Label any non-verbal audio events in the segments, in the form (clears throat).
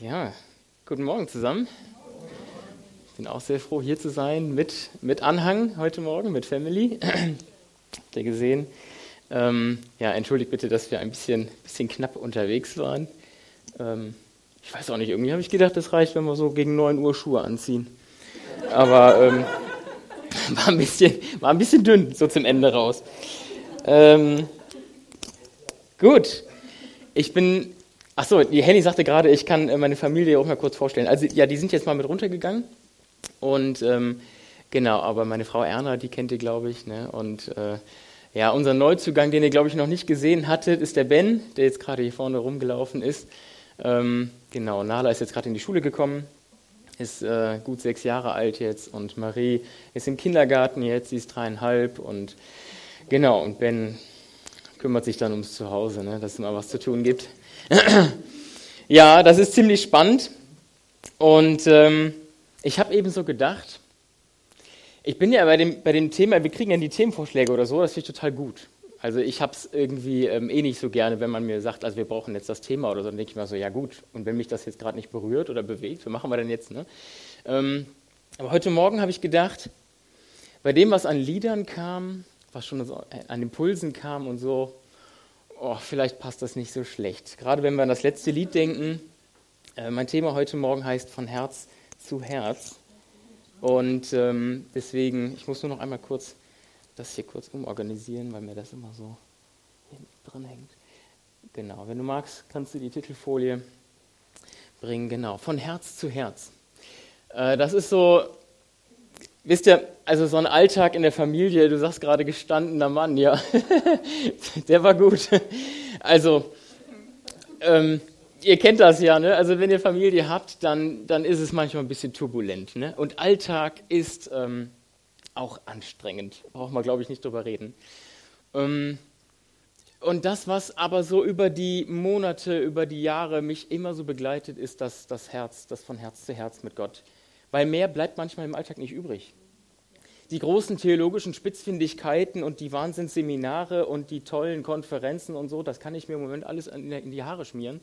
Ja, guten Morgen zusammen. Ich bin auch sehr froh, hier zu sein mit, mit Anhang heute Morgen, mit Family. Habt ihr gesehen? Ähm, ja, entschuldigt bitte, dass wir ein bisschen, bisschen knapp unterwegs waren. Ähm, ich weiß auch nicht, irgendwie habe ich gedacht, das reicht, wenn wir so gegen 9 Uhr Schuhe anziehen. Aber ähm, (laughs) war, ein bisschen, war ein bisschen dünn, so zum Ende raus. Ähm, gut, ich bin Achso, die Henny sagte gerade, ich kann äh, meine Familie auch mal kurz vorstellen. Also ja, die sind jetzt mal mit runtergegangen. Und ähm, genau, aber meine Frau Erna, die kennt ihr, glaube ich. Ne? Und äh, ja, unser Neuzugang, den ihr, glaube ich, noch nicht gesehen hattet, ist der Ben, der jetzt gerade hier vorne rumgelaufen ist. Ähm, genau, Nala ist jetzt gerade in die Schule gekommen, ist äh, gut sechs Jahre alt jetzt. Und Marie ist im Kindergarten jetzt, sie ist dreieinhalb. Und genau, und Ben kümmert sich dann ums Zuhause, ne? dass es mal was zu tun gibt. (clears throat) ja, das ist ziemlich spannend. Und ähm, ich habe eben so gedacht, ich bin ja bei dem, bei dem Thema, wir kriegen ja die Themenvorschläge oder so, das finde ich total gut. Also ich habe es irgendwie ähm, eh nicht so gerne, wenn man mir sagt, also wir brauchen jetzt das Thema oder so, dann denke ich mir so, ja gut, und wenn mich das jetzt gerade nicht berührt oder bewegt, was machen wir denn jetzt? Ne? Ähm, aber heute Morgen habe ich gedacht, bei dem, was an Liedern kam, was schon so an Impulsen kam und so, oh, vielleicht passt das nicht so schlecht. Gerade wenn wir an das letzte Lied denken. Äh, mein Thema heute Morgen heißt von Herz zu Herz. Und ähm, deswegen, ich muss nur noch einmal kurz das hier kurz umorganisieren, weil mir das immer so drin hängt. Genau, wenn du magst, kannst du die Titelfolie bringen. Genau, von Herz zu Herz. Äh, das ist so Wisst ihr, also so ein Alltag in der Familie, du sagst gerade gestandener Mann, ja, (laughs) der war gut. Also, ähm, ihr kennt das ja, ne? Also wenn ihr Familie habt, dann, dann ist es manchmal ein bisschen turbulent, ne? Und Alltag ist ähm, auch anstrengend, braucht man, glaube ich, nicht drüber reden. Ähm, und das, was aber so über die Monate, über die Jahre mich immer so begleitet, ist das, das Herz, das von Herz zu Herz mit Gott. Weil mehr bleibt manchmal im Alltag nicht übrig die großen theologischen Spitzfindigkeiten und die Wahnsinnsseminare und die tollen Konferenzen und so, das kann ich mir im Moment alles in die Haare schmieren.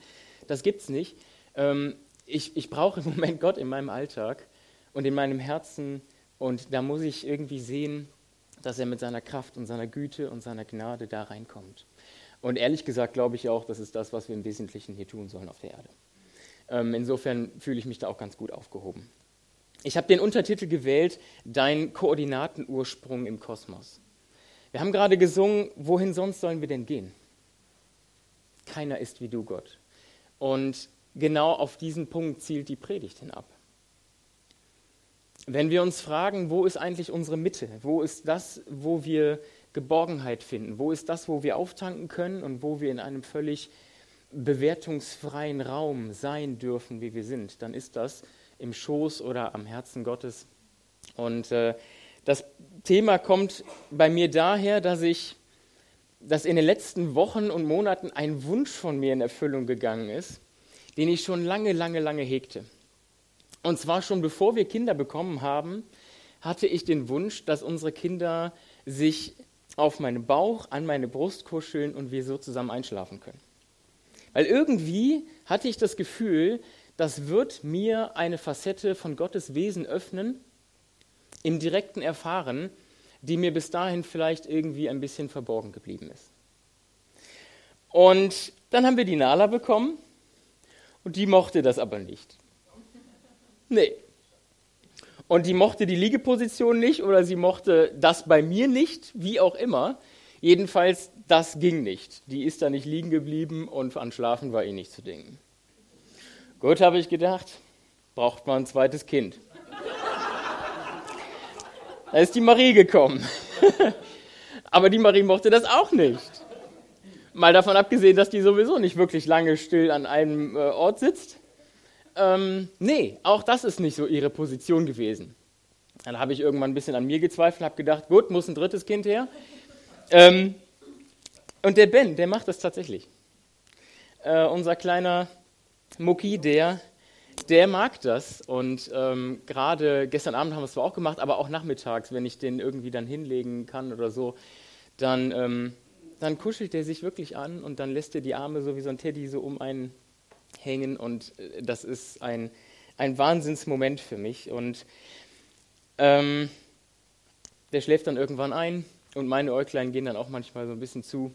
Das gibt's nicht. Ähm, ich, ich brauche im Moment Gott in meinem Alltag und in meinem Herzen und da muss ich irgendwie sehen, dass er mit seiner Kraft und seiner Güte und seiner Gnade da reinkommt. Und ehrlich gesagt glaube ich auch, das ist das, was wir im Wesentlichen hier tun sollen auf der Erde. Ähm, insofern fühle ich mich da auch ganz gut aufgehoben. Ich habe den Untertitel gewählt, Dein Koordinatenursprung im Kosmos. Wir haben gerade gesungen, wohin sonst sollen wir denn gehen? Keiner ist wie du, Gott. Und genau auf diesen Punkt zielt die Predigt hinab. Wenn wir uns fragen, wo ist eigentlich unsere Mitte? Wo ist das, wo wir Geborgenheit finden? Wo ist das, wo wir auftanken können und wo wir in einem völlig bewertungsfreien Raum sein dürfen, wie wir sind? Dann ist das im Schoß oder am Herzen Gottes. Und äh, das Thema kommt bei mir daher, dass ich, dass in den letzten Wochen und Monaten ein Wunsch von mir in Erfüllung gegangen ist, den ich schon lange, lange, lange hegte. Und zwar schon bevor wir Kinder bekommen haben, hatte ich den Wunsch, dass unsere Kinder sich auf meinen Bauch, an meine Brust kuscheln und wir so zusammen einschlafen können. Weil irgendwie hatte ich das Gefühl, das wird mir eine Facette von Gottes Wesen öffnen, im direkten Erfahren, die mir bis dahin vielleicht irgendwie ein bisschen verborgen geblieben ist. Und dann haben wir die Nala bekommen und die mochte das aber nicht. Nee. Und die mochte die Liegeposition nicht oder sie mochte das bei mir nicht, wie auch immer. Jedenfalls, das ging nicht. Die ist da nicht liegen geblieben und an Schlafen war eh nicht zu denken. Gut, habe ich gedacht, braucht man ein zweites Kind. Da ist die Marie gekommen. (laughs) Aber die Marie mochte das auch nicht. Mal davon abgesehen, dass die sowieso nicht wirklich lange still an einem äh, Ort sitzt. Ähm, nee, auch das ist nicht so ihre Position gewesen. Dann habe ich irgendwann ein bisschen an mir gezweifelt, habe gedacht, gut, muss ein drittes Kind her. Ähm, und der Ben, der macht das tatsächlich. Äh, unser kleiner Mucki, der, der mag das. Und ähm, gerade gestern Abend haben wir es zwar auch gemacht, aber auch nachmittags, wenn ich den irgendwie dann hinlegen kann oder so, dann, ähm, dann kuschelt er sich wirklich an und dann lässt er die Arme so wie so ein Teddy so um einen hängen und äh, das ist ein, ein Wahnsinnsmoment für mich. Und ähm, der schläft dann irgendwann ein und meine Äuglein gehen dann auch manchmal so ein bisschen zu.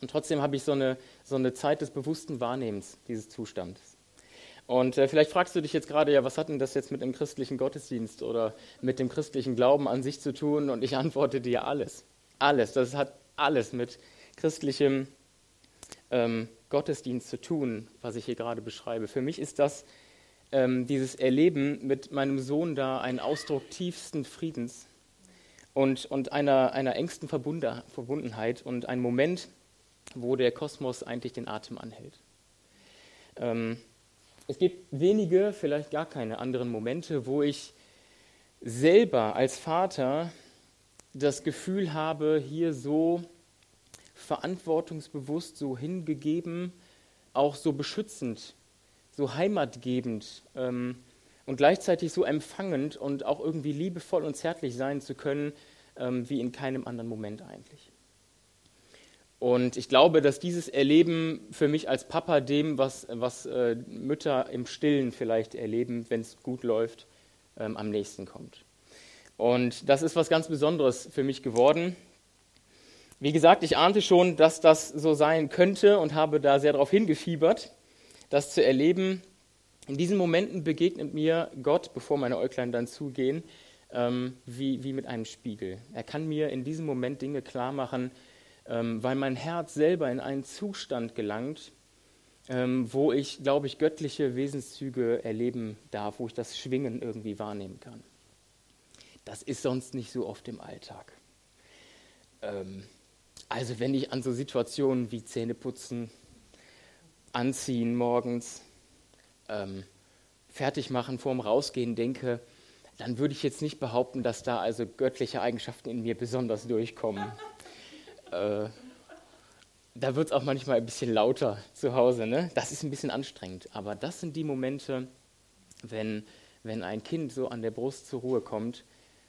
Und trotzdem habe ich so eine, so eine Zeit des bewussten Wahrnehmens dieses Zustandes. Und äh, vielleicht fragst du dich jetzt gerade, ja, was hat denn das jetzt mit dem christlichen Gottesdienst oder mit dem christlichen Glauben an sich zu tun? Und ich antworte dir alles. Alles. Das hat alles mit christlichem ähm, Gottesdienst zu tun, was ich hier gerade beschreibe. Für mich ist das ähm, dieses Erleben mit meinem Sohn da ein Ausdruck tiefsten Friedens und, und einer, einer engsten Verbundenheit und ein Moment, wo der Kosmos eigentlich den Atem anhält. Ähm, es gibt wenige, vielleicht gar keine anderen Momente, wo ich selber als Vater das Gefühl habe, hier so verantwortungsbewusst, so hingegeben, auch so beschützend, so heimatgebend ähm, und gleichzeitig so empfangend und auch irgendwie liebevoll und zärtlich sein zu können, ähm, wie in keinem anderen Moment eigentlich. Und ich glaube, dass dieses Erleben für mich als Papa dem, was, was äh, Mütter im Stillen vielleicht erleben, wenn es gut läuft, ähm, am nächsten kommt. Und das ist was ganz Besonderes für mich geworden. Wie gesagt, ich ahnte schon, dass das so sein könnte und habe da sehr darauf hingefiebert, das zu erleben. In diesen Momenten begegnet mir Gott, bevor meine Äuglein dann zugehen, ähm, wie, wie mit einem Spiegel. Er kann mir in diesem Moment Dinge klar machen, ähm, weil mein Herz selber in einen Zustand gelangt, ähm, wo ich, glaube ich, göttliche Wesenszüge erleben darf, wo ich das Schwingen irgendwie wahrnehmen kann. Das ist sonst nicht so oft im Alltag. Ähm, also wenn ich an so Situationen wie Zähneputzen, Anziehen morgens, ähm, fertig machen, vorm Rausgehen denke, dann würde ich jetzt nicht behaupten, dass da also göttliche Eigenschaften in mir besonders durchkommen. Äh, da wird es auch manchmal ein bisschen lauter zu Hause. Ne? Das ist ein bisschen anstrengend. Aber das sind die Momente, wenn, wenn ein Kind so an der Brust zur Ruhe kommt,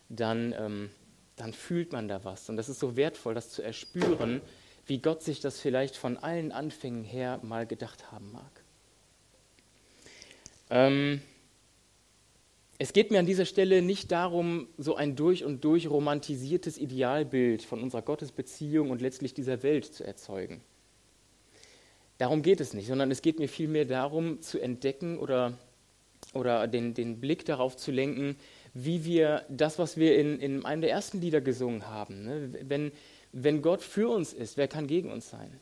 dann, ähm, dann fühlt man da was. Und das ist so wertvoll, das zu erspüren, wie Gott sich das vielleicht von allen Anfängen her mal gedacht haben mag. Ähm, es geht mir an dieser Stelle nicht darum, so ein durch und durch romantisiertes Idealbild von unserer Gottesbeziehung und letztlich dieser Welt zu erzeugen. Darum geht es nicht, sondern es geht mir vielmehr darum, zu entdecken oder, oder den, den Blick darauf zu lenken, wie wir das, was wir in, in einem der ersten Lieder gesungen haben, ne? wenn, wenn Gott für uns ist, wer kann gegen uns sein?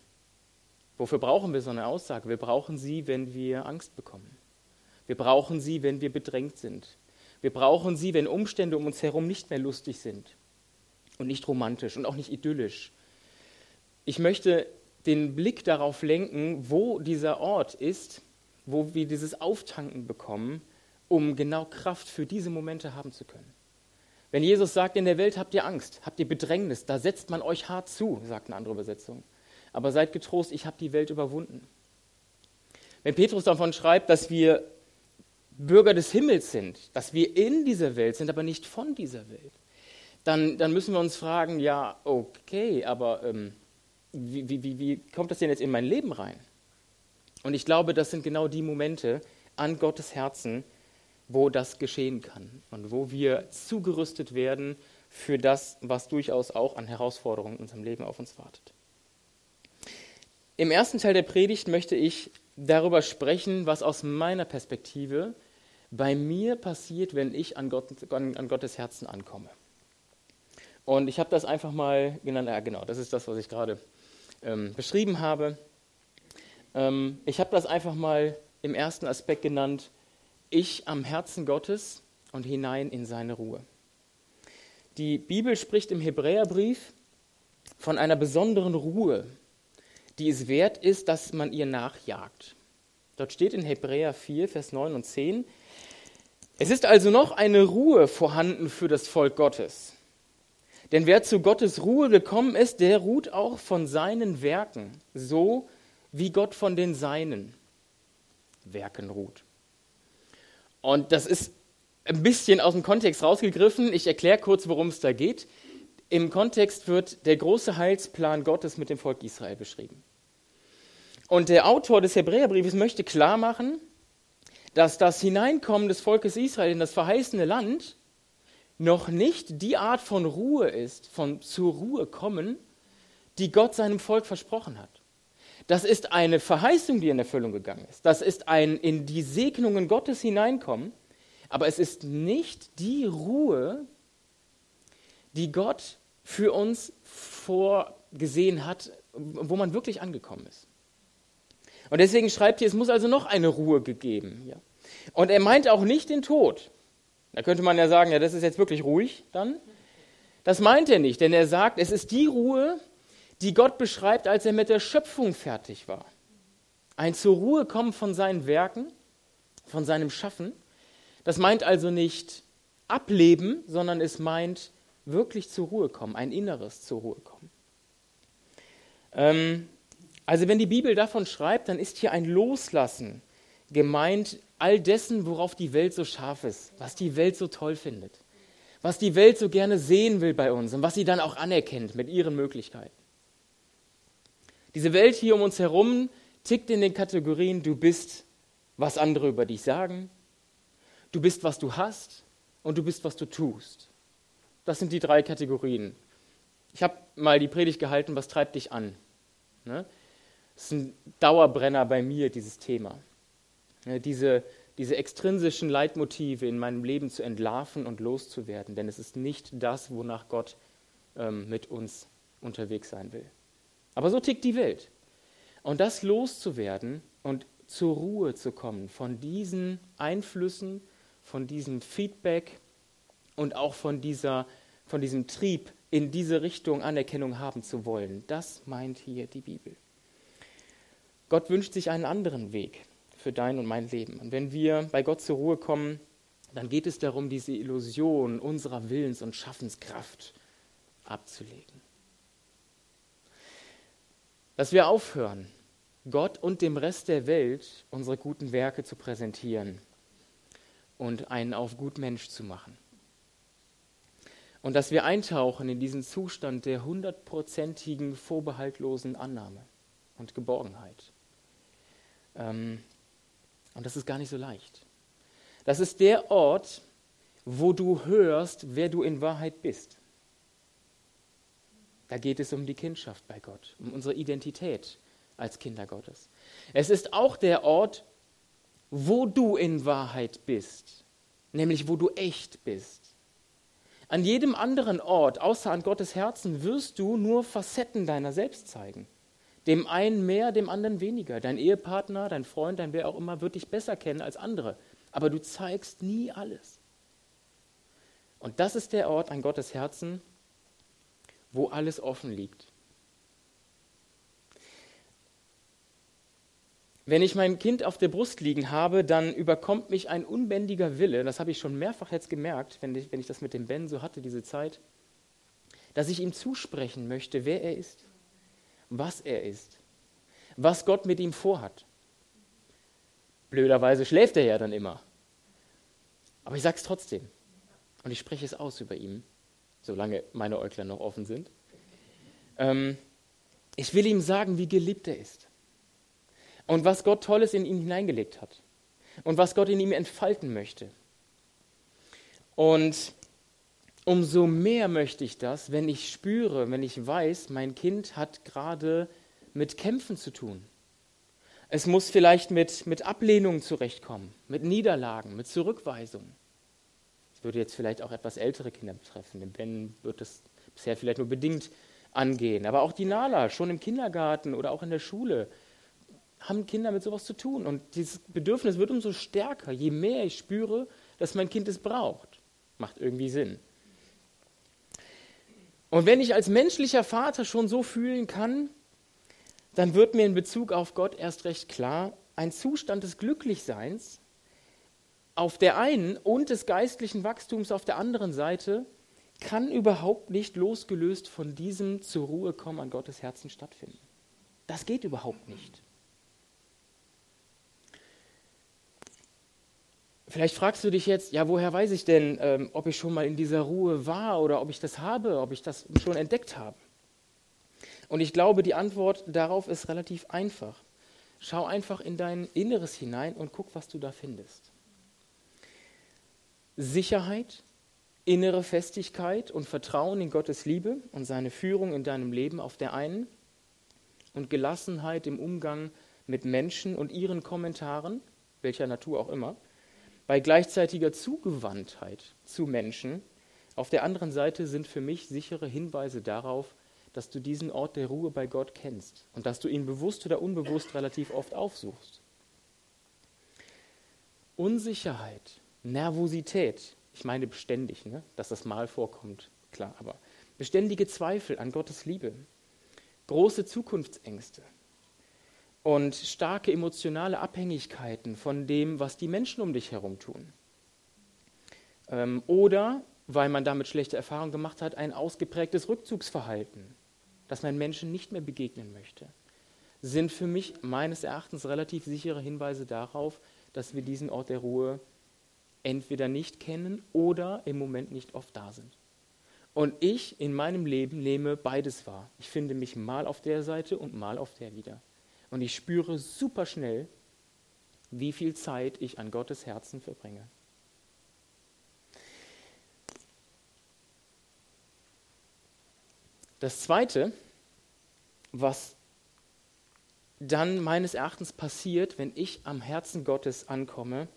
Wofür brauchen wir so eine Aussage? Wir brauchen sie, wenn wir Angst bekommen. Wir brauchen sie, wenn wir bedrängt sind. Wir brauchen sie, wenn Umstände um uns herum nicht mehr lustig sind und nicht romantisch und auch nicht idyllisch. Ich möchte den Blick darauf lenken, wo dieser Ort ist, wo wir dieses Auftanken bekommen, um genau Kraft für diese Momente haben zu können. Wenn Jesus sagt, in der Welt habt ihr Angst, habt ihr Bedrängnis, da setzt man euch hart zu, sagt eine andere Übersetzung. Aber seid getrost, ich habe die Welt überwunden. Wenn Petrus davon schreibt, dass wir Bürger des Himmels sind, dass wir in dieser Welt sind, aber nicht von dieser Welt, dann, dann müssen wir uns fragen, ja, okay, aber ähm, wie, wie, wie kommt das denn jetzt in mein Leben rein? Und ich glaube, das sind genau die Momente an Gottes Herzen, wo das geschehen kann und wo wir zugerüstet werden für das, was durchaus auch an Herausforderungen in unserem Leben auf uns wartet. Im ersten Teil der Predigt möchte ich darüber sprechen, was aus meiner Perspektive bei mir passiert, wenn ich an, Gott, an Gottes Herzen ankomme. Und ich habe das einfach mal genannt, ja genau, das ist das, was ich gerade ähm, beschrieben habe. Ähm, ich habe das einfach mal im ersten Aspekt genannt, ich am Herzen Gottes und hinein in seine Ruhe. Die Bibel spricht im Hebräerbrief von einer besonderen Ruhe, die es wert ist, dass man ihr nachjagt. Dort steht in Hebräer 4, Vers 9 und 10, es ist also noch eine Ruhe vorhanden für das Volk Gottes. Denn wer zu Gottes Ruhe gekommen ist, der ruht auch von seinen Werken, so wie Gott von den seinen Werken ruht. Und das ist ein bisschen aus dem Kontext rausgegriffen. Ich erkläre kurz, worum es da geht. Im Kontext wird der große Heilsplan Gottes mit dem Volk Israel beschrieben. Und der Autor des Hebräerbriefes möchte klar machen, dass das Hineinkommen des Volkes Israel in das verheißene Land noch nicht die Art von Ruhe ist, von zur Ruhe kommen, die Gott seinem Volk versprochen hat. Das ist eine Verheißung, die in Erfüllung gegangen ist. Das ist ein in die Segnungen Gottes hineinkommen, aber es ist nicht die Ruhe, die Gott für uns vorgesehen hat, wo man wirklich angekommen ist. Und deswegen schreibt hier, es muss also noch eine Ruhe gegeben. Ja. Und er meint auch nicht den Tod. Da könnte man ja sagen, ja, das ist jetzt wirklich ruhig dann. Das meint er nicht, denn er sagt, es ist die Ruhe, die Gott beschreibt, als er mit der Schöpfung fertig war. Ein zur Ruhe kommen von seinen Werken, von seinem Schaffen. Das meint also nicht ableben, sondern es meint wirklich zur Ruhe kommen, ein inneres zur Ruhe kommen. Ähm, also wenn die Bibel davon schreibt, dann ist hier ein Loslassen gemeint all dessen, worauf die Welt so scharf ist, was die Welt so toll findet, was die Welt so gerne sehen will bei uns und was sie dann auch anerkennt mit ihren Möglichkeiten. Diese Welt hier um uns herum tickt in den Kategorien, du bist, was andere über dich sagen, du bist, was du hast und du bist, was du tust. Das sind die drei Kategorien. Ich habe mal die Predigt gehalten, was treibt dich an? Ne? Das ist ein Dauerbrenner bei mir, dieses Thema. Diese, diese extrinsischen Leitmotive in meinem Leben zu entlarven und loszuwerden, denn es ist nicht das, wonach Gott ähm, mit uns unterwegs sein will. Aber so tickt die Welt. Und das loszuwerden und zur Ruhe zu kommen von diesen Einflüssen, von diesem Feedback und auch von, dieser, von diesem Trieb, in diese Richtung Anerkennung haben zu wollen, das meint hier die Bibel. Gott wünscht sich einen anderen Weg für dein und mein Leben. Und wenn wir bei Gott zur Ruhe kommen, dann geht es darum, diese Illusion unserer Willens- und Schaffenskraft abzulegen. Dass wir aufhören, Gott und dem Rest der Welt unsere guten Werke zu präsentieren und einen auf gut Mensch zu machen. Und dass wir eintauchen in diesen Zustand der hundertprozentigen, vorbehaltlosen Annahme und Geborgenheit. Ähm, und das ist gar nicht so leicht. Das ist der Ort, wo du hörst, wer du in Wahrheit bist. Da geht es um die Kindschaft bei Gott, um unsere Identität als Kinder Gottes. Es ist auch der Ort, wo du in Wahrheit bist, nämlich wo du echt bist. An jedem anderen Ort, außer an Gottes Herzen, wirst du nur Facetten deiner selbst zeigen. Dem einen mehr, dem anderen weniger. Dein Ehepartner, dein Freund, dein wer auch immer wird dich besser kennen als andere. Aber du zeigst nie alles. Und das ist der Ort an Gottes Herzen, wo alles offen liegt. Wenn ich mein Kind auf der Brust liegen habe, dann überkommt mich ein unbändiger Wille, das habe ich schon mehrfach jetzt gemerkt, wenn ich, wenn ich das mit dem Ben so hatte, diese Zeit, dass ich ihm zusprechen möchte, wer er ist was er ist, was Gott mit ihm vorhat. Blöderweise schläft er ja dann immer. Aber ich sage es trotzdem. Und ich spreche es aus über ihn, solange meine Äuglein noch offen sind. Ähm, ich will ihm sagen, wie geliebt er ist. Und was Gott Tolles in ihn hineingelegt hat. Und was Gott in ihm entfalten möchte. Und umso mehr möchte ich das, wenn ich spüre, wenn ich weiß, mein Kind hat gerade mit Kämpfen zu tun. Es muss vielleicht mit, mit Ablehnungen zurechtkommen, mit Niederlagen, mit Zurückweisungen. Das würde jetzt vielleicht auch etwas ältere Kinder betreffen. Den Ben wird das bisher vielleicht nur bedingt angehen. Aber auch die Nala, schon im Kindergarten oder auch in der Schule, haben Kinder mit sowas zu tun. Und dieses Bedürfnis wird umso stärker, je mehr ich spüre, dass mein Kind es braucht. Macht irgendwie Sinn. Und wenn ich als menschlicher Vater schon so fühlen kann, dann wird mir in Bezug auf Gott erst recht klar, ein Zustand des Glücklichseins auf der einen und des geistlichen Wachstums auf der anderen Seite kann überhaupt nicht losgelöst von diesem zur Ruhe kommen an Gottes Herzen stattfinden. Das geht überhaupt nicht. Vielleicht fragst du dich jetzt, ja, woher weiß ich denn, ähm, ob ich schon mal in dieser Ruhe war oder ob ich das habe, ob ich das schon entdeckt habe? Und ich glaube, die Antwort darauf ist relativ einfach. Schau einfach in dein Inneres hinein und guck, was du da findest. Sicherheit, innere Festigkeit und Vertrauen in Gottes Liebe und seine Führung in deinem Leben auf der einen und Gelassenheit im Umgang mit Menschen und ihren Kommentaren, welcher Natur auch immer, bei gleichzeitiger Zugewandtheit zu Menschen. Auf der anderen Seite sind für mich sichere Hinweise darauf, dass du diesen Ort der Ruhe bei Gott kennst und dass du ihn bewusst oder unbewusst relativ oft aufsuchst. Unsicherheit, Nervosität, ich meine beständig, ne, dass das mal vorkommt, klar, aber beständige Zweifel an Gottes Liebe, große Zukunftsängste und starke emotionale Abhängigkeiten von dem, was die Menschen um dich herum tun. Ähm, oder, weil man damit schlechte Erfahrungen gemacht hat, ein ausgeprägtes Rückzugsverhalten dass man Menschen nicht mehr begegnen möchte, sind für mich meines Erachtens relativ sichere Hinweise darauf, dass wir diesen Ort der Ruhe entweder nicht kennen oder im Moment nicht oft da sind. Und ich in meinem Leben nehme beides wahr. Ich finde mich mal auf der Seite und mal auf der wieder. Und ich spüre super schnell, wie viel Zeit ich an Gottes Herzen verbringe. Das Zweite, was dann meines Erachtens passiert, wenn ich am Herzen Gottes ankomme,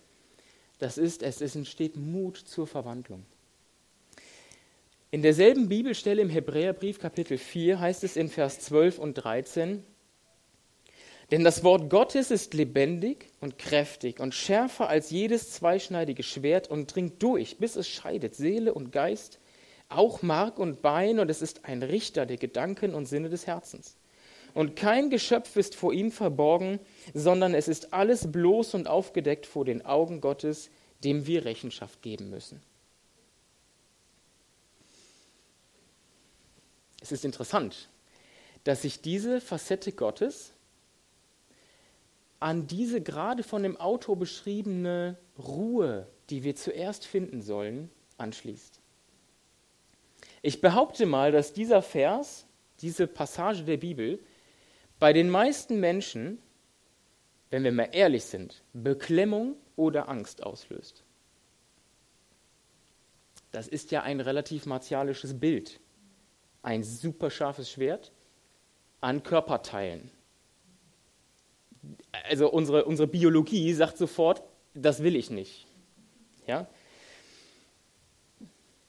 das ist, es entsteht Mut zur Verwandlung. In derselben Bibelstelle im Hebräerbrief Kapitel 4 heißt es in Vers 12 und 13, denn das Wort Gottes ist lebendig und kräftig und schärfer als jedes zweischneidige Schwert und dringt durch, bis es scheidet Seele und Geist, auch Mark und Bein, und es ist ein Richter der Gedanken und Sinne des Herzens. Und kein Geschöpf ist vor ihm verborgen, sondern es ist alles bloß und aufgedeckt vor den Augen Gottes, dem wir Rechenschaft geben müssen. Es ist interessant, dass sich diese Facette Gottes an diese gerade von dem Autor beschriebene Ruhe, die wir zuerst finden sollen, anschließt. Ich behaupte mal, dass dieser Vers, diese Passage der Bibel, bei den meisten Menschen, wenn wir mal ehrlich sind, Beklemmung oder Angst auslöst. Das ist ja ein relativ martialisches Bild. Ein super scharfes Schwert an Körperteilen. Also unsere, unsere Biologie sagt sofort, das will ich nicht. Ja?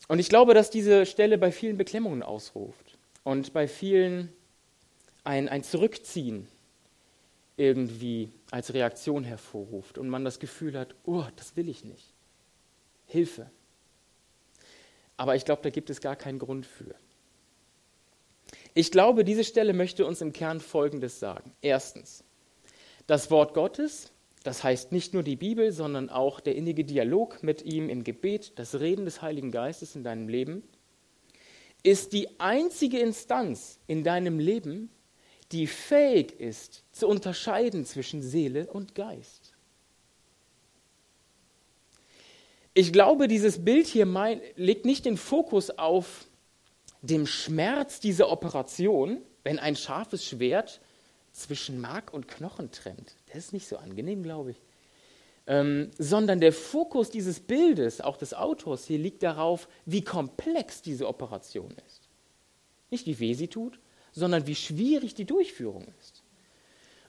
Und ich glaube, dass diese Stelle bei vielen Beklemmungen ausruft und bei vielen ein, ein Zurückziehen irgendwie als Reaktion hervorruft und man das Gefühl hat, oh, das will ich nicht. Hilfe. Aber ich glaube, da gibt es gar keinen Grund für. Ich glaube, diese Stelle möchte uns im Kern Folgendes sagen. Erstens, das Wort Gottes das heißt nicht nur die Bibel, sondern auch der innige Dialog mit ihm im Gebet, das Reden des Heiligen Geistes in deinem Leben, ist die einzige Instanz in deinem Leben, die fähig ist zu unterscheiden zwischen Seele und Geist. Ich glaube, dieses Bild hier mein, legt nicht den Fokus auf dem Schmerz dieser Operation, wenn ein scharfes Schwert zwischen Mark und Knochen trennt. Das ist nicht so angenehm, glaube ich. Ähm, sondern der Fokus dieses Bildes, auch des Autors hier, liegt darauf, wie komplex diese Operation ist. Nicht wie weh sie tut, sondern wie schwierig die Durchführung ist.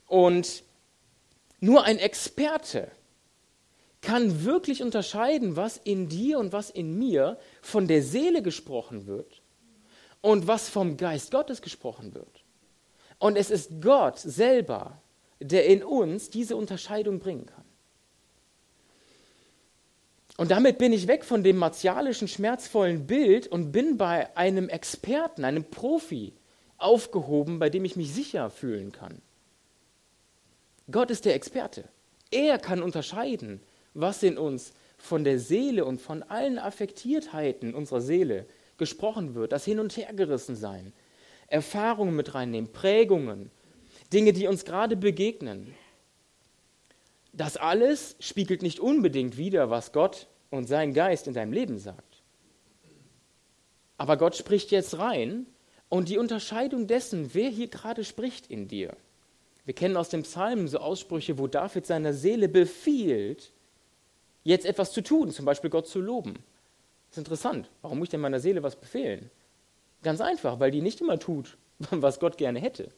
Und nur ein Experte kann wirklich unterscheiden, was in dir und was in mir von der Seele gesprochen wird und was vom Geist Gottes gesprochen wird. Und es ist Gott selber, der in uns diese Unterscheidung bringen kann. Und damit bin ich weg von dem martialischen, schmerzvollen Bild und bin bei einem Experten, einem Profi aufgehoben, bei dem ich mich sicher fühlen kann. Gott ist der Experte. Er kann unterscheiden, was in uns von der Seele und von allen Affektiertheiten unserer Seele gesprochen wird, das Hin- und Hergerissen sein, Erfahrungen mit reinnehmen, Prägungen, Dinge, die uns gerade begegnen. Das alles spiegelt nicht unbedingt wider, was Gott und sein Geist in deinem Leben sagt. Aber Gott spricht jetzt rein und die Unterscheidung dessen, wer hier gerade spricht in dir, Wir kennen aus dem Psalm so Aussprüche, wo David seiner Seele befiehlt, jetzt etwas zu tun, zum Beispiel Gott zu loben. Das ist interessant. Warum muss ich denn meiner Seele was befehlen? Ganz einfach, weil die nicht immer tut, (laughs) was Gott gerne hätte.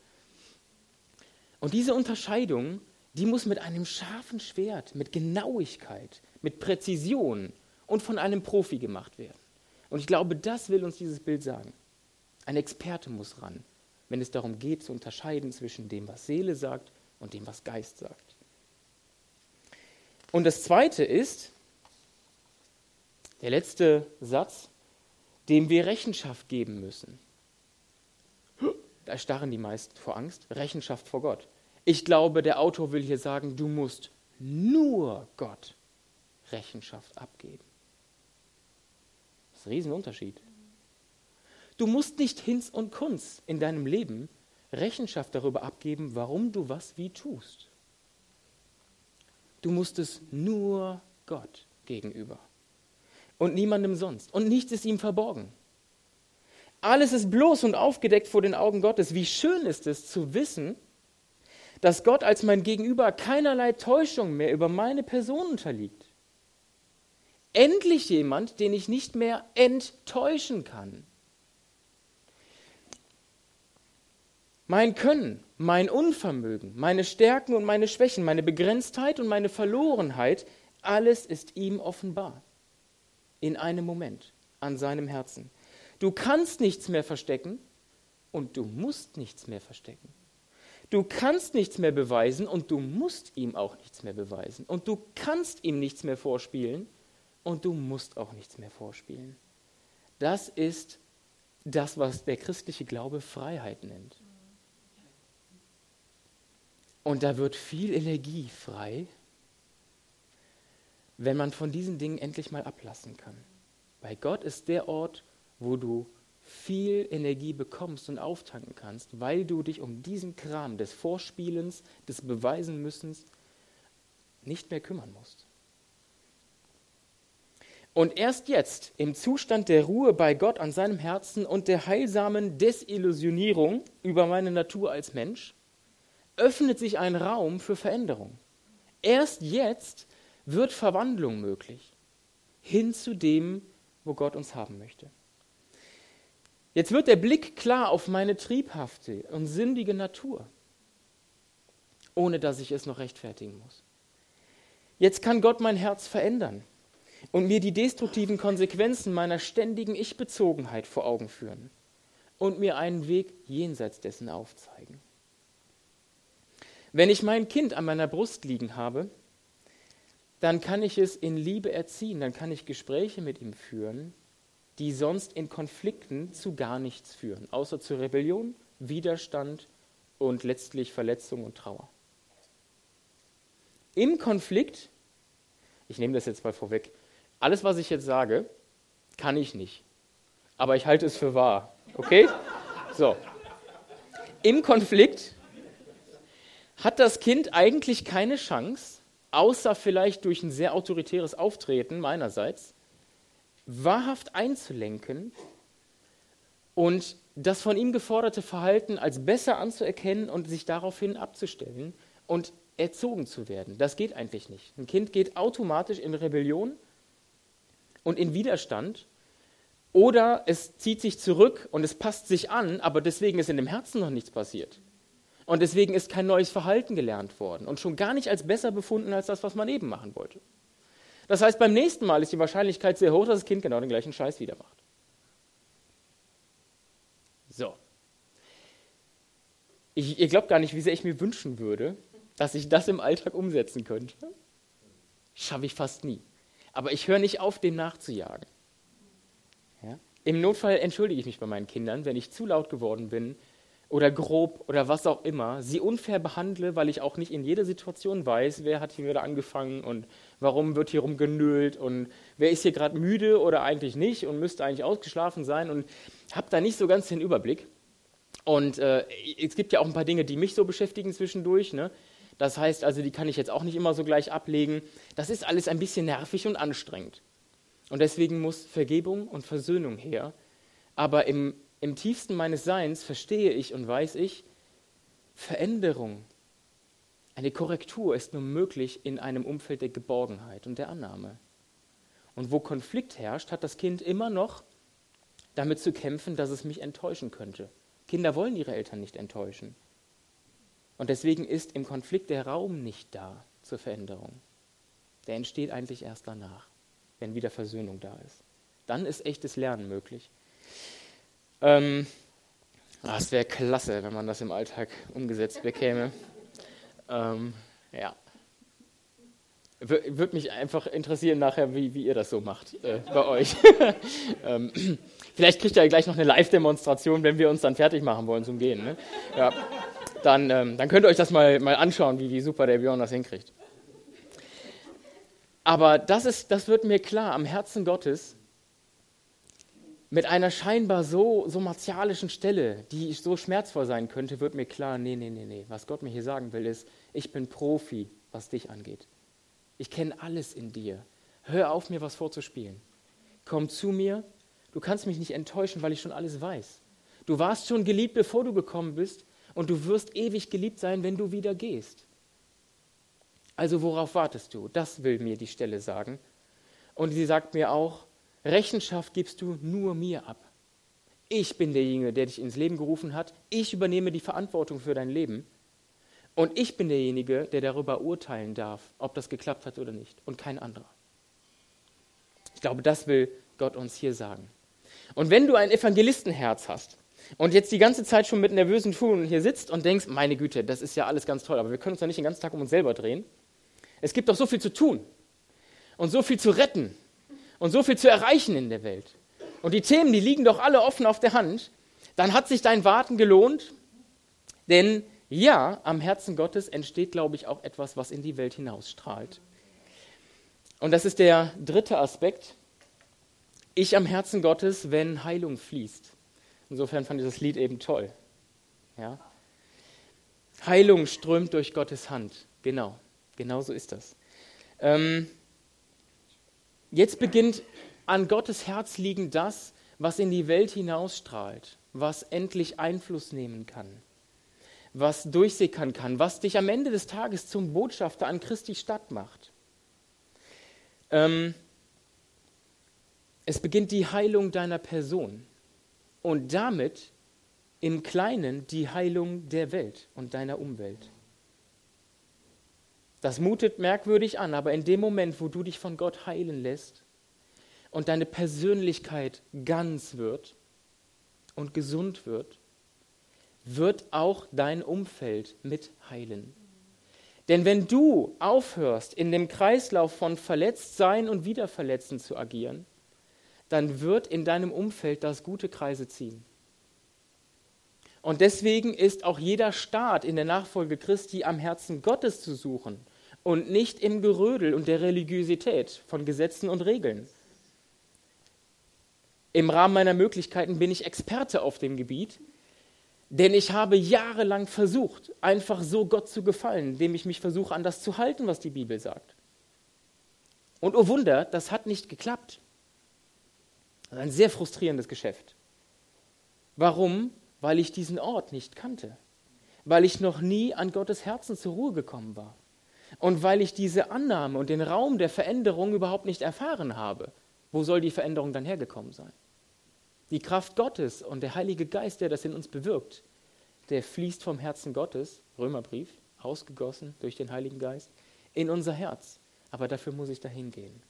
Und diese Unterscheidung, die muss mit einem scharfen Schwert, mit Genauigkeit, mit Präzision und von einem Profi gemacht werden. Und ich glaube, das will uns dieses Bild sagen. Ein Experte muss ran, wenn es darum geht zu unterscheiden zwischen dem, was Seele sagt und dem, was Geist sagt. Und das Zweite ist, der letzte Satz, dem wir Rechenschaft geben müssen. Da erstarren die meisten vor Angst. Rechenschaft vor Gott. Ich glaube, der Autor will hier sagen, du musst nur Gott Rechenschaft abgeben. Das ist ein Riesenunterschied. Du musst nicht Hinz und Kunz in deinem Leben Rechenschaft darüber abgeben, warum du was wie tust. Du musst es nur Gott gegenüber und niemandem sonst. Und nichts ist ihm verborgen. Alles ist bloß und aufgedeckt vor den Augen Gottes. Wie schön ist es zu wissen, dass Gott als mein Gegenüber keinerlei Täuschung mehr über meine Person unterliegt. Endlich jemand, den ich nicht mehr enttäuschen kann. Mein Können, mein Unvermögen, meine Stärken und meine Schwächen, meine Begrenztheit und meine Verlorenheit, alles ist ihm offenbar. In einem Moment, an seinem Herzen. Du kannst nichts mehr verstecken und du musst nichts mehr verstecken. Du kannst nichts mehr beweisen und du musst ihm auch nichts mehr beweisen. Und du kannst ihm nichts mehr vorspielen und du musst auch nichts mehr vorspielen. Das ist das, was der christliche Glaube Freiheit nennt. Und da wird viel Energie frei, wenn man von diesen Dingen endlich mal ablassen kann. Weil Gott ist der Ort, wo du viel Energie bekommst und auftanken kannst, weil du dich um diesen Kram des Vorspielens, des Beweisen müssens nicht mehr kümmern musst. Und erst jetzt, im Zustand der Ruhe bei Gott an seinem Herzen und der heilsamen Desillusionierung über meine Natur als Mensch, öffnet sich ein Raum für Veränderung. Erst jetzt wird Verwandlung möglich, hin zu dem, wo Gott uns haben möchte. Jetzt wird der Blick klar auf meine triebhafte und sündige Natur, ohne dass ich es noch rechtfertigen muss. Jetzt kann Gott mein Herz verändern und mir die destruktiven Konsequenzen meiner ständigen Ich-Bezogenheit vor Augen führen und mir einen Weg jenseits dessen aufzeigen. Wenn ich mein Kind an meiner Brust liegen habe, dann kann ich es in Liebe erziehen, dann kann ich Gespräche mit ihm führen, die sonst in Konflikten zu gar nichts führen, außer zu Rebellion, Widerstand und letztlich Verletzung und Trauer. Im Konflikt, ich nehme das jetzt mal vorweg, alles, was ich jetzt sage, kann ich nicht. Aber ich halte es für wahr. Okay? So. Im Konflikt hat das Kind eigentlich keine Chance, außer vielleicht durch ein sehr autoritäres Auftreten meinerseits, wahrhaft einzulenken und das von ihm geforderte Verhalten als besser anzuerkennen und sich daraufhin abzustellen und erzogen zu werden. Das geht eigentlich nicht. Ein Kind geht automatisch in Rebellion und in Widerstand oder es zieht sich zurück und es passt sich an, aber deswegen ist in dem Herzen noch nichts passiert. Und deswegen ist kein neues Verhalten gelernt worden und schon gar nicht als besser befunden als das, was man eben machen wollte. Das heißt, beim nächsten Mal ist die Wahrscheinlichkeit sehr hoch, dass das Kind genau den gleichen Scheiß wieder macht. So. Ich, ihr glaubt gar nicht, wie sehr ich mir wünschen würde, dass ich das im Alltag umsetzen könnte. Schaffe ich fast nie. Aber ich höre nicht auf, dem nachzujagen. Ja? Im Notfall entschuldige ich mich bei meinen Kindern, wenn ich zu laut geworden bin oder grob oder was auch immer, sie unfair behandle, weil ich auch nicht in jeder Situation weiß, wer hat hier wieder angefangen und warum wird hier rumgenölt und wer ist hier gerade müde oder eigentlich nicht und müsste eigentlich ausgeschlafen sein und habe da nicht so ganz den Überblick. Und äh, es gibt ja auch ein paar Dinge, die mich so beschäftigen zwischendurch. Ne? Das heißt also, die kann ich jetzt auch nicht immer so gleich ablegen. Das ist alles ein bisschen nervig und anstrengend. Und deswegen muss Vergebung und Versöhnung her. Aber im im tiefsten meines Seins verstehe ich und weiß ich, Veränderung Eine Korrektur ist nur möglich in einem Umfeld der Geborgenheit und der Annahme. Und wo Konflikt herrscht, hat das Kind immer noch damit zu kämpfen, dass es mich enttäuschen könnte. Kinder wollen ihre Eltern nicht enttäuschen. Und deswegen ist im Konflikt der Raum nicht da zur Veränderung. Der entsteht eigentlich erst danach, wenn wieder Versöhnung da ist. Dann ist echtes Lernen möglich. Ähm, ah, es wäre klasse, wenn man das im Alltag umgesetzt bekäme. Ähm, ja. Würde mich einfach interessieren nachher, wie, wie ihr das so macht äh, bei euch. (laughs) ähm, vielleicht kriegt ihr ja gleich noch eine Live-Demonstration, wenn wir uns dann fertig machen wollen zum Gehen. Ne? Ja. Dann, ähm, dann könnt ihr euch das mal, mal anschauen, wie, wie super der Björn das hinkriegt. Aber das, ist, das wird mir klar am Herzen Gottes, mit einer scheinbar so, so martialischen Stelle, die so schmerzvoll sein könnte, wird mir klar, nee, nee, nee, nee. Was Gott mir hier sagen will, ist, ich bin Profi, was dich angeht. Ich kenne alles in dir. Hör auf, mir was vorzuspielen. Komm zu mir. Du kannst mich nicht enttäuschen, weil ich schon alles weiß. Du warst schon geliebt, bevor du gekommen bist, und du wirst ewig geliebt sein, wenn du wieder gehst. Also worauf wartest du? Das will mir die Stelle sagen. Und sie sagt mir auch, Rechenschaft gibst du nur mir ab. Ich bin derjenige, der dich ins Leben gerufen hat. Ich übernehme die Verantwortung für dein Leben. Und ich bin derjenige, der darüber urteilen darf, ob das geklappt hat oder nicht. Und kein anderer. Ich glaube, das will Gott uns hier sagen. Und wenn du ein Evangelistenherz hast und jetzt die ganze Zeit schon mit nervösen Schuhen hier sitzt und denkst, meine Güte, das ist ja alles ganz toll, aber wir können uns ja nicht den ganzen Tag um uns selber drehen. Es gibt doch so viel zu tun und so viel zu retten und so viel zu erreichen in der Welt. Und die Themen, die liegen doch alle offen auf der Hand. Dann hat sich dein Warten gelohnt, denn ja, am Herzen Gottes entsteht, glaube ich, auch etwas, was in die Welt hinausstrahlt. Und das ist der dritte Aspekt. Ich am Herzen Gottes, wenn Heilung fließt. Insofern fand ich das Lied eben toll. Ja? Heilung strömt durch Gottes Hand. Genau, genau so ist das. Ähm, jetzt beginnt an Gottes Herz liegen das, was in die Welt hinausstrahlt, was endlich Einfluss nehmen kann was durchsickern kann, was dich am Ende des Tages zum Botschafter an Christi Stadt macht. Ähm, es beginnt die Heilung deiner Person und damit im Kleinen die Heilung der Welt und deiner Umwelt. Das mutet merkwürdig an, aber in dem Moment, wo du dich von Gott heilen lässt und deine Persönlichkeit ganz wird und gesund wird, wird auch dein Umfeld mit heilen. Denn wenn du aufhörst, in dem Kreislauf von Verletztsein und Wiederverletzen zu agieren, dann wird in deinem Umfeld das gute Kreise ziehen. Und deswegen ist auch jeder Staat in der Nachfolge Christi am Herzen Gottes zu suchen und nicht im Gerödel und der Religiosität von Gesetzen und Regeln. Im Rahmen meiner Möglichkeiten bin ich Experte auf dem Gebiet, denn ich habe jahrelang versucht, einfach so Gott zu gefallen, indem ich mich versuche, an das zu halten, was die Bibel sagt. Und oh Wunder, das hat nicht geklappt. Das ist ein sehr frustrierendes Geschäft. Warum? Weil ich diesen Ort nicht kannte. Weil ich noch nie an Gottes Herzen zur Ruhe gekommen war. Und weil ich diese Annahme und den Raum der Veränderung überhaupt nicht erfahren habe. Wo soll die Veränderung dann hergekommen sein? Die Kraft Gottes und der Heilige Geist, der das in uns bewirkt, der fließt vom Herzen Gottes, Römerbrief, ausgegossen durch den Heiligen Geist, in unser Herz. Aber dafür muss ich dahin gehen.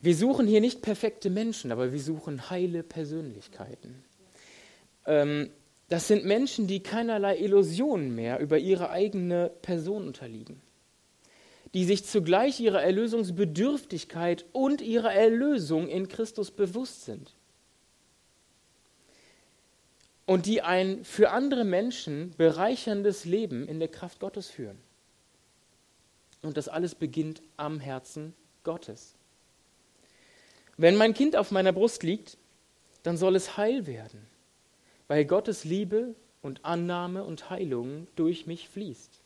Wir suchen hier nicht perfekte Menschen, aber wir suchen heile Persönlichkeiten. Ähm, das sind Menschen, die keinerlei Illusionen mehr über ihre eigene Person unterliegen die sich zugleich ihrer Erlösungsbedürftigkeit und ihrer Erlösung in Christus bewusst sind. Und die ein für andere Menschen bereicherndes Leben in der Kraft Gottes führen. Und das alles beginnt am Herzen Gottes. Wenn mein Kind auf meiner Brust liegt, dann soll es heil werden, weil Gottes Liebe und Annahme und Heilung durch mich fließt.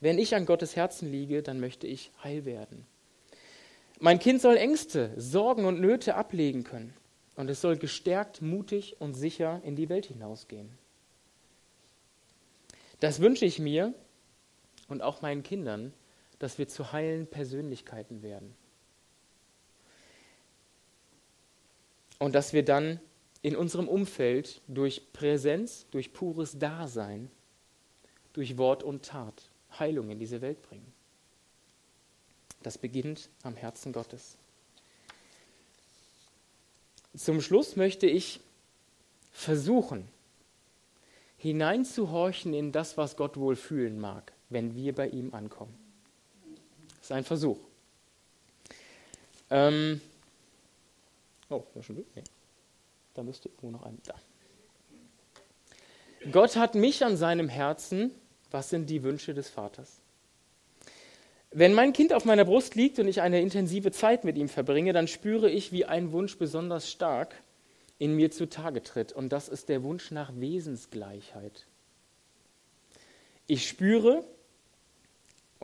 Wenn ich an Gottes Herzen liege, dann möchte ich heil werden. Mein Kind soll Ängste, Sorgen und Nöte ablegen können. Und es soll gestärkt, mutig und sicher in die Welt hinausgehen. Das wünsche ich mir und auch meinen Kindern, dass wir zu heilen Persönlichkeiten werden. Und dass wir dann in unserem Umfeld durch Präsenz, durch pures Dasein, durch Wort und Tat Heilung in diese Welt bringen. Das beginnt am Herzen Gottes. Zum Schluss möchte ich versuchen, hineinzuhorchen in das, was Gott wohl fühlen mag, wenn wir bei ihm ankommen. Das ist ein Versuch. Ähm oh, war schon gut? Nee. Da müsste irgendwo noch ein. Da. Gott hat mich an seinem Herzen. Was sind die Wünsche des Vaters? Wenn mein Kind auf meiner Brust liegt und ich eine intensive Zeit mit ihm verbringe, dann spüre ich, wie ein Wunsch besonders stark in mir zutage tritt. Und das ist der Wunsch nach Wesensgleichheit. Ich spüre,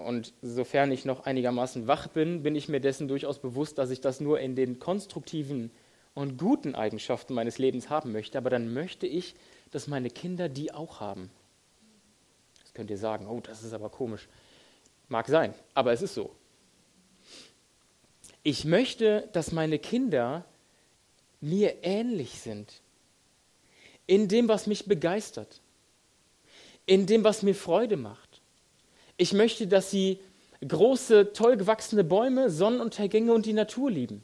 und sofern ich noch einigermaßen wach bin, bin ich mir dessen durchaus bewusst, dass ich das nur in den konstruktiven und guten Eigenschaften meines Lebens haben möchte. Aber dann möchte ich, dass meine Kinder die auch haben. Das könnt ihr sagen, oh, das ist aber komisch. Mag sein, aber es ist so. Ich möchte, dass meine Kinder mir ähnlich sind. In dem, was mich begeistert. In dem, was mir Freude macht. Ich möchte, dass sie große, toll gewachsene Bäume, Sonnenuntergänge und die Natur lieben.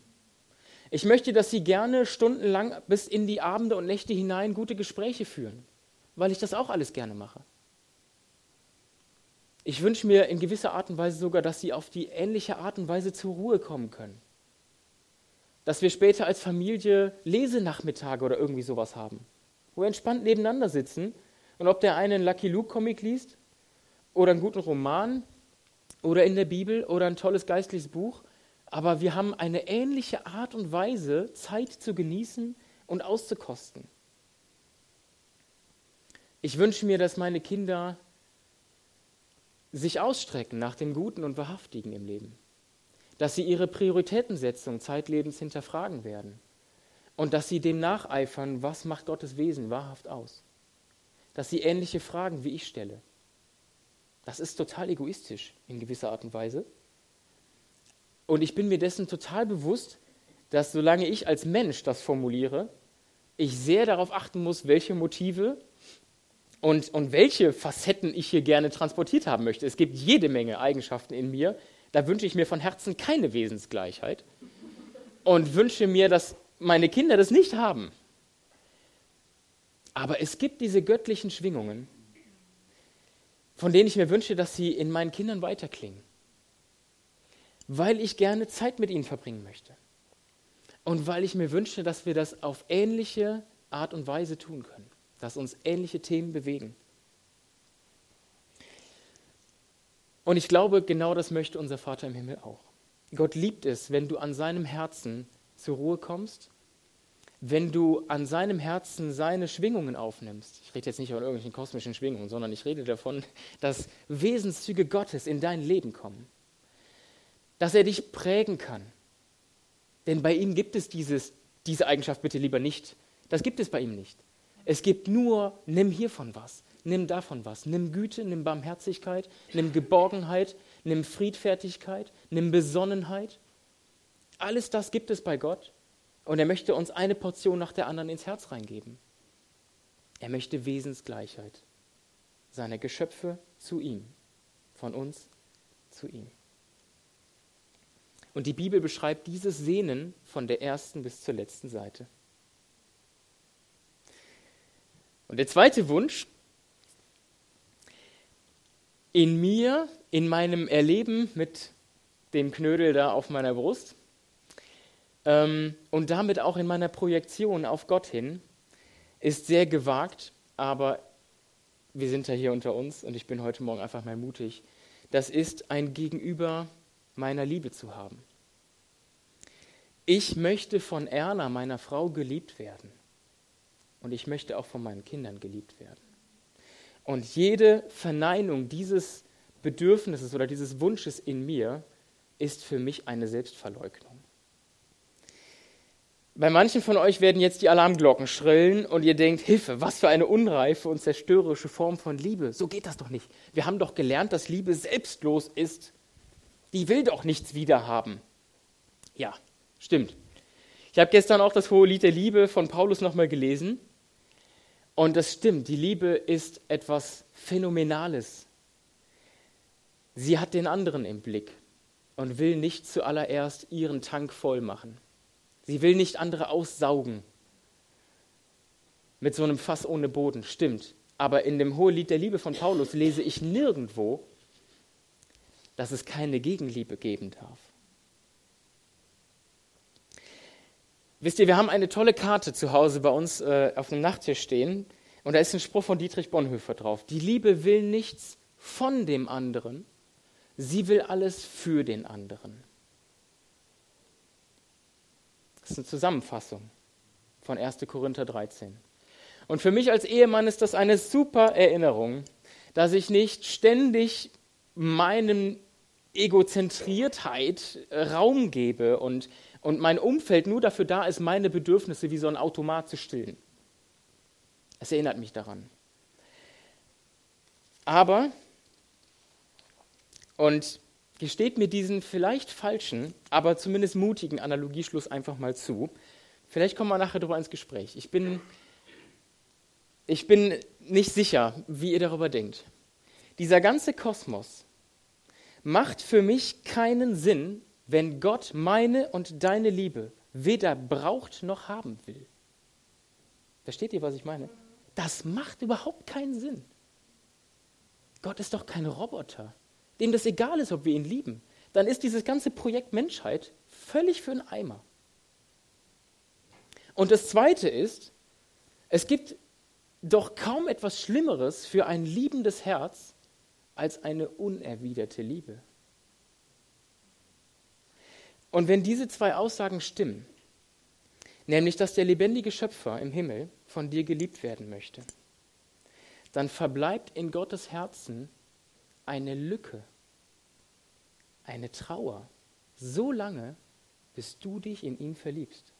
Ich möchte, dass sie gerne stundenlang bis in die Abende und Nächte hinein gute Gespräche führen, weil ich das auch alles gerne mache. Ich wünsche mir in gewisser Art und Weise sogar, dass sie auf die ähnliche Art und Weise zur Ruhe kommen können. Dass wir später als Familie Lesenachmittage oder irgendwie sowas haben, wo wir entspannt nebeneinander sitzen und ob der eine einen Lucky Luke Comic liest oder einen guten Roman oder in der Bibel oder ein tolles geistliches Buch, aber wir haben eine ähnliche Art und Weise, Zeit zu genießen und auszukosten. Ich wünsche mir, dass meine Kinder sich ausstrecken nach dem Guten und Wahrhaftigen im Leben. Dass sie ihre Prioritätensetzung zeitlebens hinterfragen werden. Und dass sie dem nacheifern, was macht Gottes Wesen wahrhaft aus. Dass sie ähnliche Fragen wie ich stelle. Das ist total egoistisch in gewisser Art und Weise. Und ich bin mir dessen total bewusst, dass solange ich als Mensch das formuliere, ich sehr darauf achten muss, welche Motive und, und welche Facetten ich hier gerne transportiert haben möchte. Es gibt jede Menge Eigenschaften in mir, da wünsche ich mir von Herzen keine Wesensgleichheit und wünsche mir, dass meine Kinder das nicht haben. Aber es gibt diese göttlichen Schwingungen, von denen ich mir wünsche, dass sie in meinen Kindern weiterklingen, weil ich gerne Zeit mit ihnen verbringen möchte und weil ich mir wünsche, dass wir das auf ähnliche Art und Weise tun können dass uns ähnliche Themen bewegen. Und ich glaube, genau das möchte unser Vater im Himmel auch. Gott liebt es, wenn du an seinem Herzen zur Ruhe kommst, wenn du an seinem Herzen seine Schwingungen aufnimmst. Ich rede jetzt nicht von irgendwelchen kosmischen Schwingungen, sondern ich rede davon, dass Wesenszüge Gottes in dein Leben kommen. Dass er dich prägen kann. Denn bei ihm gibt es dieses, diese Eigenschaft bitte lieber nicht. Das gibt es bei ihm nicht. Es gibt nur, nimm hiervon was, nimm davon was, nimm Güte, nimm Barmherzigkeit, nimm Geborgenheit, nimm Friedfertigkeit, nimm Besonnenheit. Alles das gibt es bei Gott und er möchte uns eine Portion nach der anderen ins Herz reingeben. Er möchte Wesensgleichheit seiner Geschöpfe zu ihm, von uns zu ihm. Und die Bibel beschreibt dieses Sehnen von der ersten bis zur letzten Seite. Und der zweite Wunsch, in mir, in meinem Erleben mit dem Knödel da auf meiner Brust ähm, und damit auch in meiner Projektion auf Gott hin, ist sehr gewagt, aber wir sind ja hier unter uns und ich bin heute Morgen einfach mal mutig. Das ist ein Gegenüber meiner Liebe zu haben. Ich möchte von Erna, meiner Frau, geliebt werden. Und ich möchte auch von meinen Kindern geliebt werden. Und jede Verneinung dieses Bedürfnisses oder dieses Wunsches in mir ist für mich eine Selbstverleugnung. Bei manchen von euch werden jetzt die Alarmglocken schrillen und ihr denkt, Hilfe, was für eine unreife und zerstörerische Form von Liebe. So geht das doch nicht. Wir haben doch gelernt, dass Liebe selbstlos ist. Die will doch nichts wiederhaben. Ja, stimmt. Ich habe gestern auch das hohe Lied der Liebe von Paulus nochmal gelesen. Und das stimmt, die Liebe ist etwas Phänomenales. Sie hat den anderen im Blick und will nicht zuallererst ihren Tank voll machen. Sie will nicht andere aussaugen. Mit so einem Fass ohne Boden, stimmt. Aber in dem Hohelied der Liebe von Paulus lese ich nirgendwo, dass es keine Gegenliebe geben darf. Wisst ihr, wir haben eine tolle Karte zu Hause bei uns äh, auf dem Nachttisch stehen und da ist ein Spruch von Dietrich Bonhoeffer drauf. Die Liebe will nichts von dem anderen, sie will alles für den anderen. Das ist eine Zusammenfassung von 1. Korinther 13. Und für mich als Ehemann ist das eine super Erinnerung, dass ich nicht ständig meinem Egozentriertheit Raum gebe und, und mein Umfeld nur dafür da ist, meine Bedürfnisse wie so ein Automat zu stillen. Es erinnert mich daran. Aber, und gesteht mir diesen vielleicht falschen, aber zumindest mutigen Analogieschluss einfach mal zu. Vielleicht kommen wir nachher darüber ins Gespräch. Ich bin, ich bin nicht sicher, wie ihr darüber denkt. Dieser ganze Kosmos macht für mich keinen Sinn, wenn Gott meine und deine Liebe weder braucht noch haben will. Versteht ihr, was ich meine? Das macht überhaupt keinen Sinn. Gott ist doch kein Roboter dem das egal ist, ob wir ihn lieben, dann ist dieses ganze Projekt Menschheit völlig für einen Eimer. Und das Zweite ist, es gibt doch kaum etwas Schlimmeres für ein liebendes Herz als eine unerwiderte Liebe. Und wenn diese zwei Aussagen stimmen, nämlich dass der lebendige Schöpfer im Himmel von dir geliebt werden möchte, dann verbleibt in Gottes Herzen eine Lücke, eine Trauer, so lange, bis du dich in ihn verliebst.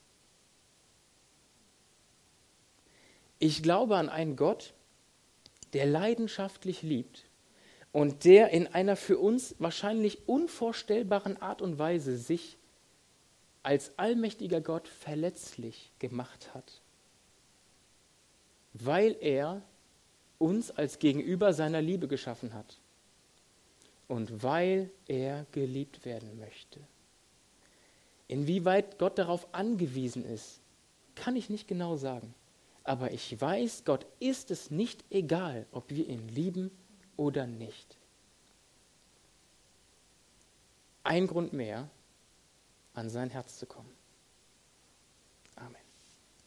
Ich glaube an einen Gott, der leidenschaftlich liebt und der in einer für uns wahrscheinlich unvorstellbaren Art und Weise sich als allmächtiger Gott verletzlich gemacht hat, weil er uns als Gegenüber seiner Liebe geschaffen hat und weil er geliebt werden möchte. Inwieweit Gott darauf angewiesen ist, kann ich nicht genau sagen. Aber ich weiß, Gott ist es nicht egal, ob wir ihn lieben oder nicht. Ein Grund mehr, an sein Herz zu kommen.